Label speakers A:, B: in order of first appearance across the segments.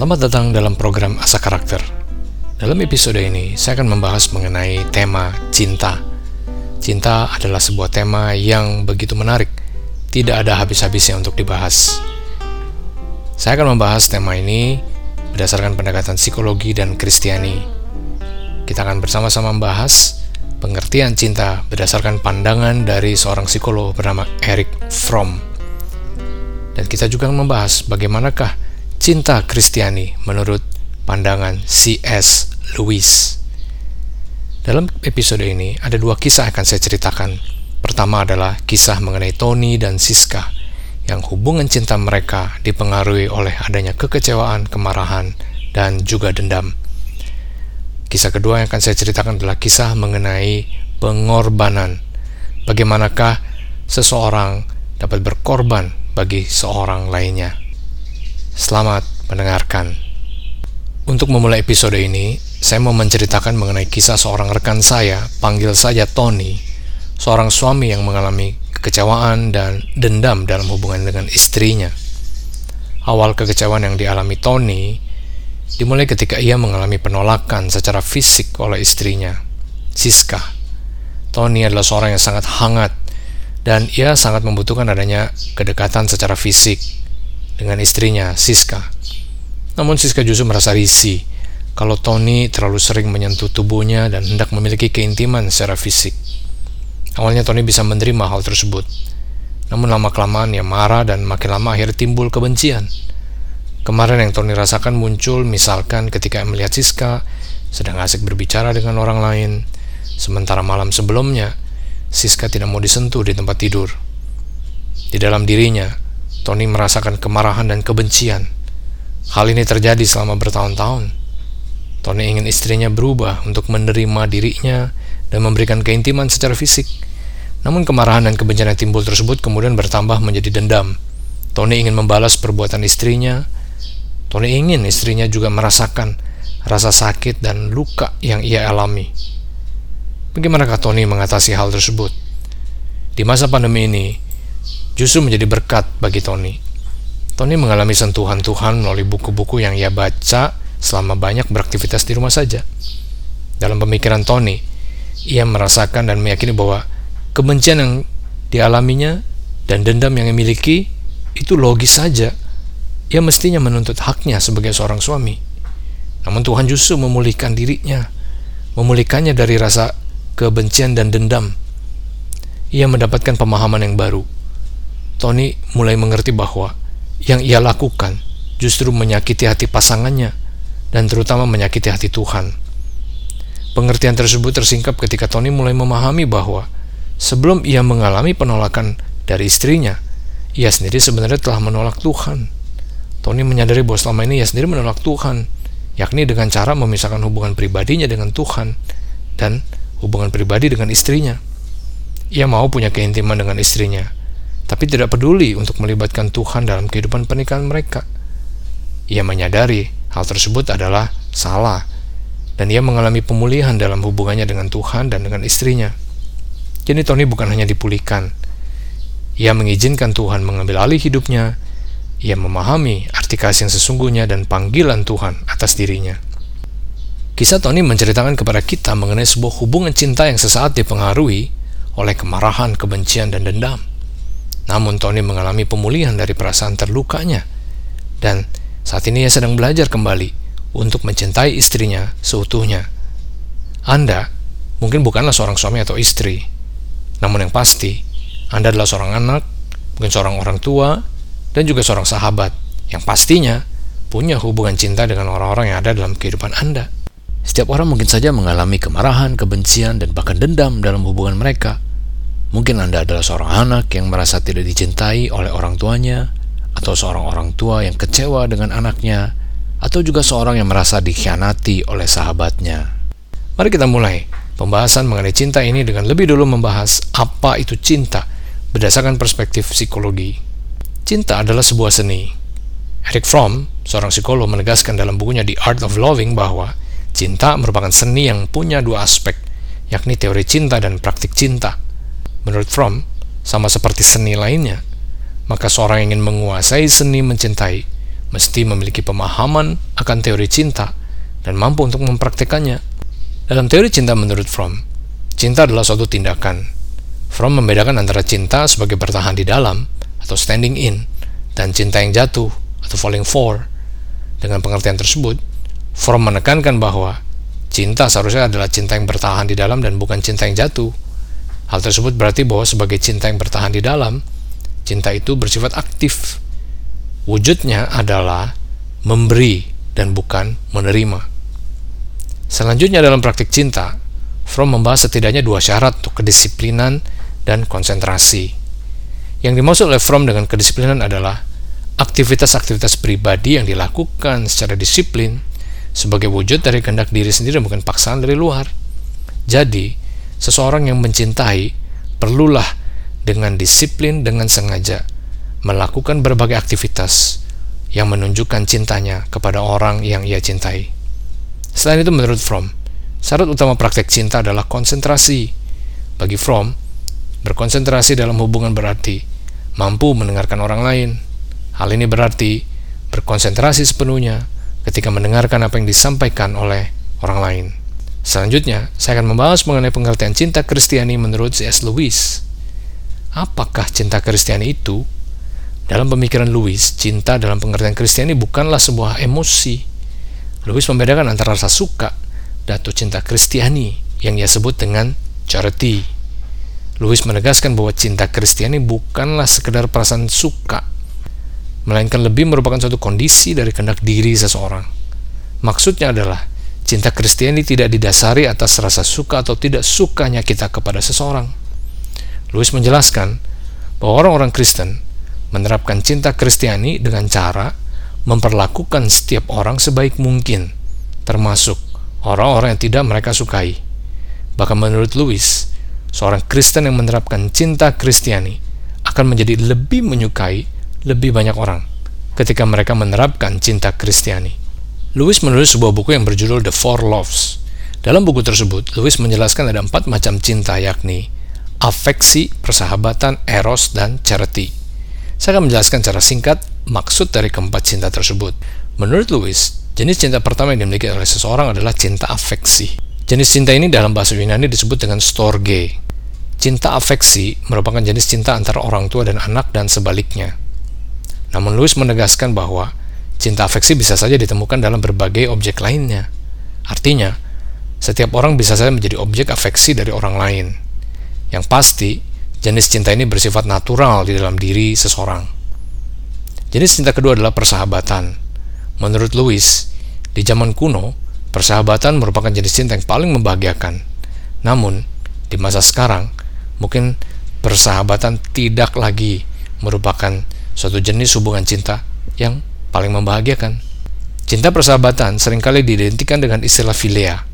A: Selamat datang dalam program Asa Karakter. Dalam episode ini, saya akan membahas mengenai tema cinta. Cinta adalah sebuah tema yang begitu menarik, tidak ada habis-habisnya untuk dibahas. Saya akan membahas tema ini berdasarkan pendekatan psikologi dan kristiani. Kita akan bersama-sama membahas pengertian cinta berdasarkan pandangan dari seorang psikolog bernama Eric Fromm. Dan kita juga akan membahas bagaimanakah Cinta Kristiani menurut pandangan C.S. Lewis. Dalam episode ini ada dua kisah yang akan saya ceritakan. Pertama adalah kisah mengenai Tony dan Siska yang hubungan cinta mereka dipengaruhi oleh adanya kekecewaan, kemarahan, dan juga dendam. Kisah kedua yang akan saya ceritakan adalah kisah mengenai pengorbanan. Bagaimanakah seseorang dapat berkorban bagi seorang lainnya. Selamat mendengarkan. Untuk memulai episode ini, saya mau menceritakan mengenai kisah seorang rekan saya, panggil saja Tony, seorang suami yang mengalami kekecewaan dan dendam dalam hubungan dengan istrinya. Awal kekecewaan yang dialami Tony dimulai ketika ia mengalami penolakan secara fisik oleh istrinya, Siska. Tony adalah seorang yang sangat hangat dan ia sangat membutuhkan adanya kedekatan secara fisik dengan istrinya, Siska. Namun Siska justru merasa risih kalau Tony terlalu sering menyentuh tubuhnya dan hendak memiliki keintiman secara fisik. Awalnya Tony bisa menerima hal tersebut, namun lama-kelamaan ia marah dan makin lama akhirnya timbul kebencian. Kemarin yang Tony rasakan muncul misalkan ketika melihat Siska sedang asik berbicara dengan orang lain, sementara malam sebelumnya Siska tidak mau disentuh di tempat tidur. Di dalam dirinya, Tony merasakan kemarahan dan kebencian. Hal ini terjadi selama bertahun-tahun. Tony ingin istrinya berubah untuk menerima dirinya dan memberikan keintiman secara fisik. Namun kemarahan dan kebencian yang timbul tersebut kemudian bertambah menjadi dendam. Tony ingin membalas perbuatan istrinya. Tony ingin istrinya juga merasakan rasa sakit dan luka yang ia alami. Bagaimanakah Tony mengatasi hal tersebut? Di masa pandemi ini, justru menjadi berkat bagi Tony. Tony mengalami sentuhan Tuhan melalui buku-buku yang ia baca selama banyak beraktivitas di rumah saja. Dalam pemikiran Tony, ia merasakan dan meyakini bahwa kebencian yang dialaminya dan dendam yang dimiliki itu logis saja. Ia mestinya menuntut haknya sebagai seorang suami. Namun Tuhan justru memulihkan dirinya, memulihkannya dari rasa kebencian dan dendam. Ia mendapatkan pemahaman yang baru Tony mulai mengerti bahwa yang ia lakukan justru menyakiti hati pasangannya dan terutama menyakiti hati Tuhan. Pengertian tersebut tersingkap ketika Tony mulai memahami bahwa sebelum ia mengalami penolakan dari istrinya, ia sendiri sebenarnya telah menolak Tuhan. Tony menyadari bahwa selama ini ia sendiri menolak Tuhan, yakni dengan cara memisahkan hubungan pribadinya dengan Tuhan dan hubungan pribadi dengan istrinya. Ia mau punya keintiman dengan istrinya, tapi tidak peduli untuk melibatkan Tuhan dalam kehidupan pernikahan mereka. Ia menyadari hal tersebut adalah salah, dan ia mengalami pemulihan dalam hubungannya dengan Tuhan dan dengan istrinya. Jadi Tony bukan hanya dipulihkan, ia mengizinkan Tuhan mengambil alih hidupnya, ia memahami arti kasih yang sesungguhnya dan panggilan Tuhan atas dirinya. Kisah Tony menceritakan kepada kita mengenai sebuah hubungan cinta yang sesaat dipengaruhi oleh kemarahan, kebencian, dan dendam. Namun Tony mengalami pemulihan dari perasaan terlukanya dan saat ini ia sedang belajar kembali untuk mencintai istrinya seutuhnya. Anda mungkin bukanlah seorang suami atau istri, namun yang pasti Anda adalah seorang anak, mungkin seorang orang tua, dan juga seorang sahabat yang pastinya punya hubungan cinta dengan orang-orang yang ada dalam kehidupan Anda. Setiap orang mungkin saja mengalami kemarahan, kebencian, dan bahkan dendam dalam hubungan mereka. Mungkin Anda adalah seorang anak yang merasa tidak dicintai oleh orang tuanya, atau seorang orang tua yang kecewa dengan anaknya, atau juga seorang yang merasa dikhianati oleh sahabatnya. Mari kita mulai pembahasan mengenai cinta ini dengan lebih dulu membahas apa itu cinta berdasarkan perspektif psikologi. Cinta adalah sebuah seni. Eric Fromm, seorang psikolog menegaskan dalam bukunya The Art of Loving bahwa cinta merupakan seni yang punya dua aspek, yakni teori cinta dan praktik cinta. Menurut Fromm, sama seperti seni lainnya, maka seorang yang ingin menguasai seni mencintai mesti memiliki pemahaman akan teori cinta dan mampu untuk mempraktekannya. Dalam teori cinta menurut Fromm, cinta adalah suatu tindakan. Fromm membedakan antara cinta sebagai bertahan di dalam atau standing in dan cinta yang jatuh atau falling for. Dengan pengertian tersebut, Fromm menekankan bahwa cinta seharusnya adalah cinta yang bertahan di dalam dan bukan cinta yang jatuh. Hal tersebut berarti bahwa sebagai cinta yang bertahan di dalam, cinta itu bersifat aktif. Wujudnya adalah memberi dan bukan menerima. Selanjutnya dalam praktik cinta, Fromm membahas setidaknya dua syarat untuk kedisiplinan dan konsentrasi. Yang dimaksud oleh Fromm dengan kedisiplinan adalah aktivitas-aktivitas pribadi yang dilakukan secara disiplin sebagai wujud dari kehendak diri sendiri bukan paksaan dari luar. Jadi, seseorang yang mencintai perlulah dengan disiplin dengan sengaja melakukan berbagai aktivitas yang menunjukkan cintanya kepada orang yang ia cintai. Selain itu menurut Fromm, syarat utama praktek cinta adalah konsentrasi. Bagi Fromm, berkonsentrasi dalam hubungan berarti mampu mendengarkan orang lain. Hal ini berarti berkonsentrasi sepenuhnya ketika mendengarkan apa yang disampaikan oleh orang lain. Selanjutnya, saya akan membahas mengenai pengertian cinta Kristiani menurut C.S. Lewis. Apakah cinta Kristiani itu? Dalam pemikiran Lewis, cinta dalam pengertian Kristiani bukanlah sebuah emosi, Lewis membedakan antara rasa suka dan cinta Kristiani yang ia sebut dengan charity. Lewis menegaskan bahwa cinta Kristiani bukanlah sekedar perasaan suka, melainkan lebih merupakan suatu kondisi dari kehendak diri seseorang. Maksudnya adalah cinta Kristiani tidak didasari atas rasa suka atau tidak sukanya kita kepada seseorang. Lewis menjelaskan bahwa orang-orang Kristen menerapkan cinta Kristiani dengan cara memperlakukan setiap orang sebaik mungkin, termasuk orang-orang yang tidak mereka sukai. Bahkan menurut Louis, seorang Kristen yang menerapkan cinta Kristiani akan menjadi lebih menyukai lebih banyak orang ketika mereka menerapkan cinta Kristiani. Louis menulis sebuah buku yang berjudul The Four Loves. Dalam buku tersebut, Louis menjelaskan ada empat macam cinta yakni afeksi, persahabatan, eros, dan charity. Saya akan menjelaskan secara singkat maksud dari keempat cinta tersebut. Menurut Lewis, jenis cinta pertama yang dimiliki oleh seseorang adalah cinta afeksi. Jenis cinta ini dalam bahasa Yunani disebut dengan storge. Cinta afeksi merupakan jenis cinta antara orang tua dan anak dan sebaliknya. Namun Lewis menegaskan bahwa cinta afeksi bisa saja ditemukan dalam berbagai objek lainnya. Artinya, setiap orang bisa saja menjadi objek afeksi dari orang lain. Yang pasti, Jenis cinta ini bersifat natural di dalam diri seseorang. Jenis cinta kedua adalah persahabatan. Menurut Lewis, di zaman kuno, persahabatan merupakan jenis cinta yang paling membahagiakan. Namun, di masa sekarang, mungkin persahabatan tidak lagi merupakan suatu jenis hubungan cinta yang paling membahagiakan. Cinta persahabatan sering kali diidentikan dengan istilah filea.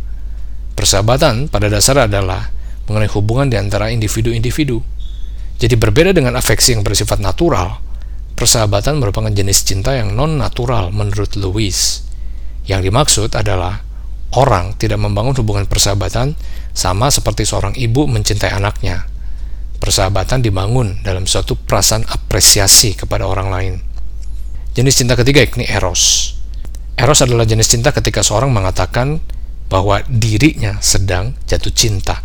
A: Persahabatan pada dasar adalah mengenai hubungan di antara individu-individu. Jadi berbeda dengan afeksi yang bersifat natural, persahabatan merupakan jenis cinta yang non-natural menurut Lewis. Yang dimaksud adalah orang tidak membangun hubungan persahabatan sama seperti seorang ibu mencintai anaknya. Persahabatan dibangun dalam suatu perasaan apresiasi kepada orang lain. Jenis cinta ketiga yakni eros. Eros adalah jenis cinta ketika seorang mengatakan bahwa dirinya sedang jatuh cinta.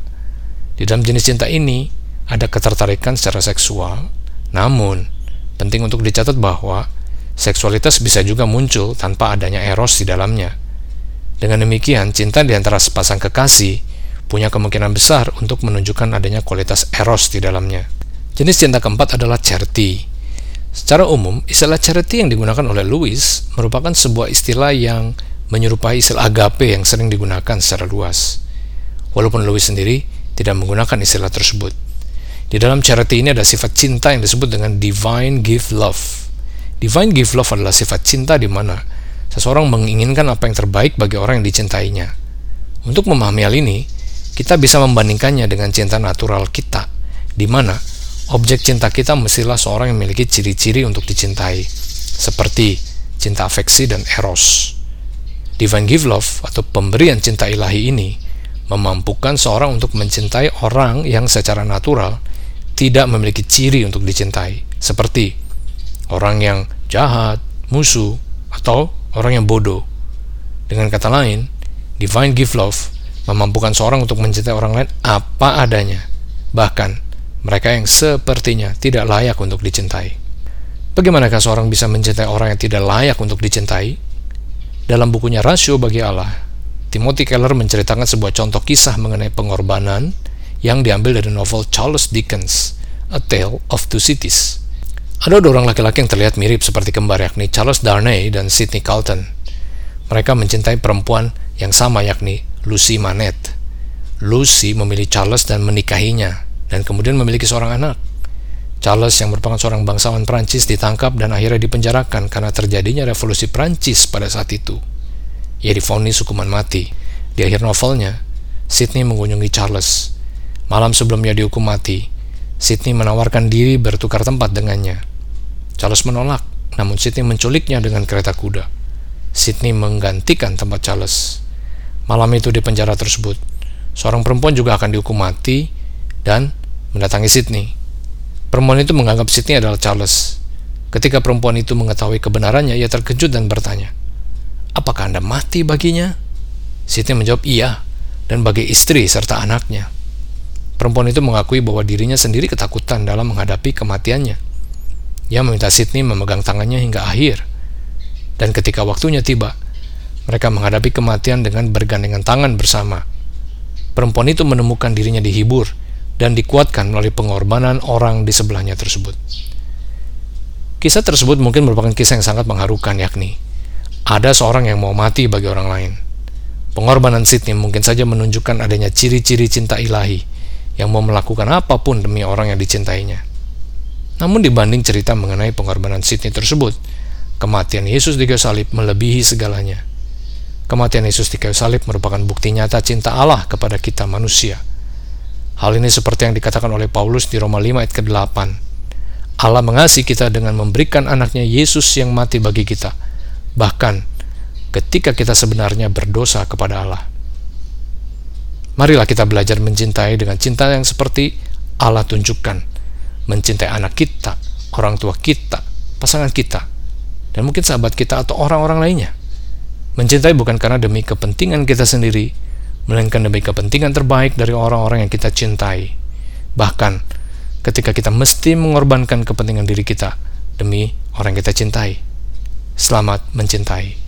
A: Di dalam jenis cinta ini, ada ketertarikan secara seksual. Namun, penting untuk dicatat bahwa seksualitas bisa juga muncul tanpa adanya eros di dalamnya. Dengan demikian, cinta di antara sepasang kekasih punya kemungkinan besar untuk menunjukkan adanya kualitas eros di dalamnya. Jenis cinta keempat adalah charity. Secara umum, istilah charity yang digunakan oleh Louis merupakan sebuah istilah yang menyerupai istilah agape yang sering digunakan secara luas. Walaupun Louis sendiri tidak menggunakan istilah tersebut. Di dalam charity ini ada sifat cinta yang disebut dengan divine give love. Divine give love adalah sifat cinta di mana seseorang menginginkan apa yang terbaik bagi orang yang dicintainya. Untuk memahami hal ini, kita bisa membandingkannya dengan cinta natural kita, di mana objek cinta kita mestilah seorang yang memiliki ciri-ciri untuk dicintai, seperti cinta afeksi dan eros. Divine give love atau pemberian cinta ilahi ini memampukan seorang untuk mencintai orang yang secara natural tidak memiliki ciri untuk dicintai, seperti orang yang jahat, musuh, atau orang yang bodoh. Dengan kata lain, divine give love memampukan seorang untuk mencintai orang lain apa adanya, bahkan mereka yang sepertinya tidak layak untuk dicintai. Bagaimanakah seorang bisa mencintai orang yang tidak layak untuk dicintai? Dalam bukunya Rasio bagi Allah, Timothy Keller menceritakan sebuah contoh kisah mengenai pengorbanan yang diambil dari novel Charles Dickens, A Tale of Two Cities. Ada dua orang laki-laki yang terlihat mirip seperti kembar yakni Charles Darnay dan Sidney Carlton. Mereka mencintai perempuan yang sama yakni Lucy Manet. Lucy memilih Charles dan menikahinya dan kemudian memiliki seorang anak. Charles yang merupakan seorang bangsawan Prancis ditangkap dan akhirnya dipenjarakan karena terjadinya revolusi Prancis pada saat itu. Ia difonis hukuman mati. Di akhir novelnya, Sidney mengunjungi Charles. Malam sebelum ia dihukum mati, Sidney menawarkan diri bertukar tempat dengannya. Charles menolak, namun Sidney menculiknya dengan kereta kuda. Sidney menggantikan tempat Charles. Malam itu di penjara tersebut, seorang perempuan juga akan dihukum mati dan mendatangi Sidney. Perempuan itu menganggap Sidney adalah Charles. Ketika perempuan itu mengetahui kebenarannya, ia terkejut dan bertanya, Apakah Anda mati baginya? Sidney menjawab iya, dan bagi istri serta anaknya. Perempuan itu mengakui bahwa dirinya sendiri ketakutan dalam menghadapi kematiannya. Ia meminta Sidney memegang tangannya hingga akhir. Dan ketika waktunya tiba, mereka menghadapi kematian dengan bergandengan tangan bersama. Perempuan itu menemukan dirinya dihibur dan dikuatkan melalui pengorbanan orang di sebelahnya tersebut. Kisah tersebut mungkin merupakan kisah yang sangat mengharukan yakni ada seorang yang mau mati bagi orang lain. Pengorbanan Sidney mungkin saja menunjukkan adanya ciri-ciri cinta ilahi yang mau melakukan apa pun demi orang yang dicintainya. Namun dibanding cerita mengenai pengorbanan Sidney tersebut, kematian Yesus di kayu salib melebihi segalanya. Kematian Yesus di kayu salib merupakan bukti nyata cinta Allah kepada kita manusia – Hal ini seperti yang dikatakan oleh Paulus di Roma 5 ayat ke-8. Allah mengasihi kita dengan memberikan anaknya Yesus yang mati bagi kita, bahkan ketika kita sebenarnya berdosa kepada Allah. Marilah kita belajar mencintai dengan cinta yang seperti Allah tunjukkan. Mencintai anak kita, orang tua kita, pasangan kita, dan mungkin sahabat kita atau orang-orang lainnya. Mencintai bukan karena demi kepentingan kita sendiri, melainkan demi kepentingan terbaik dari orang-orang yang kita cintai. Bahkan ketika kita mesti mengorbankan kepentingan diri kita demi orang yang kita cintai. Selamat mencintai.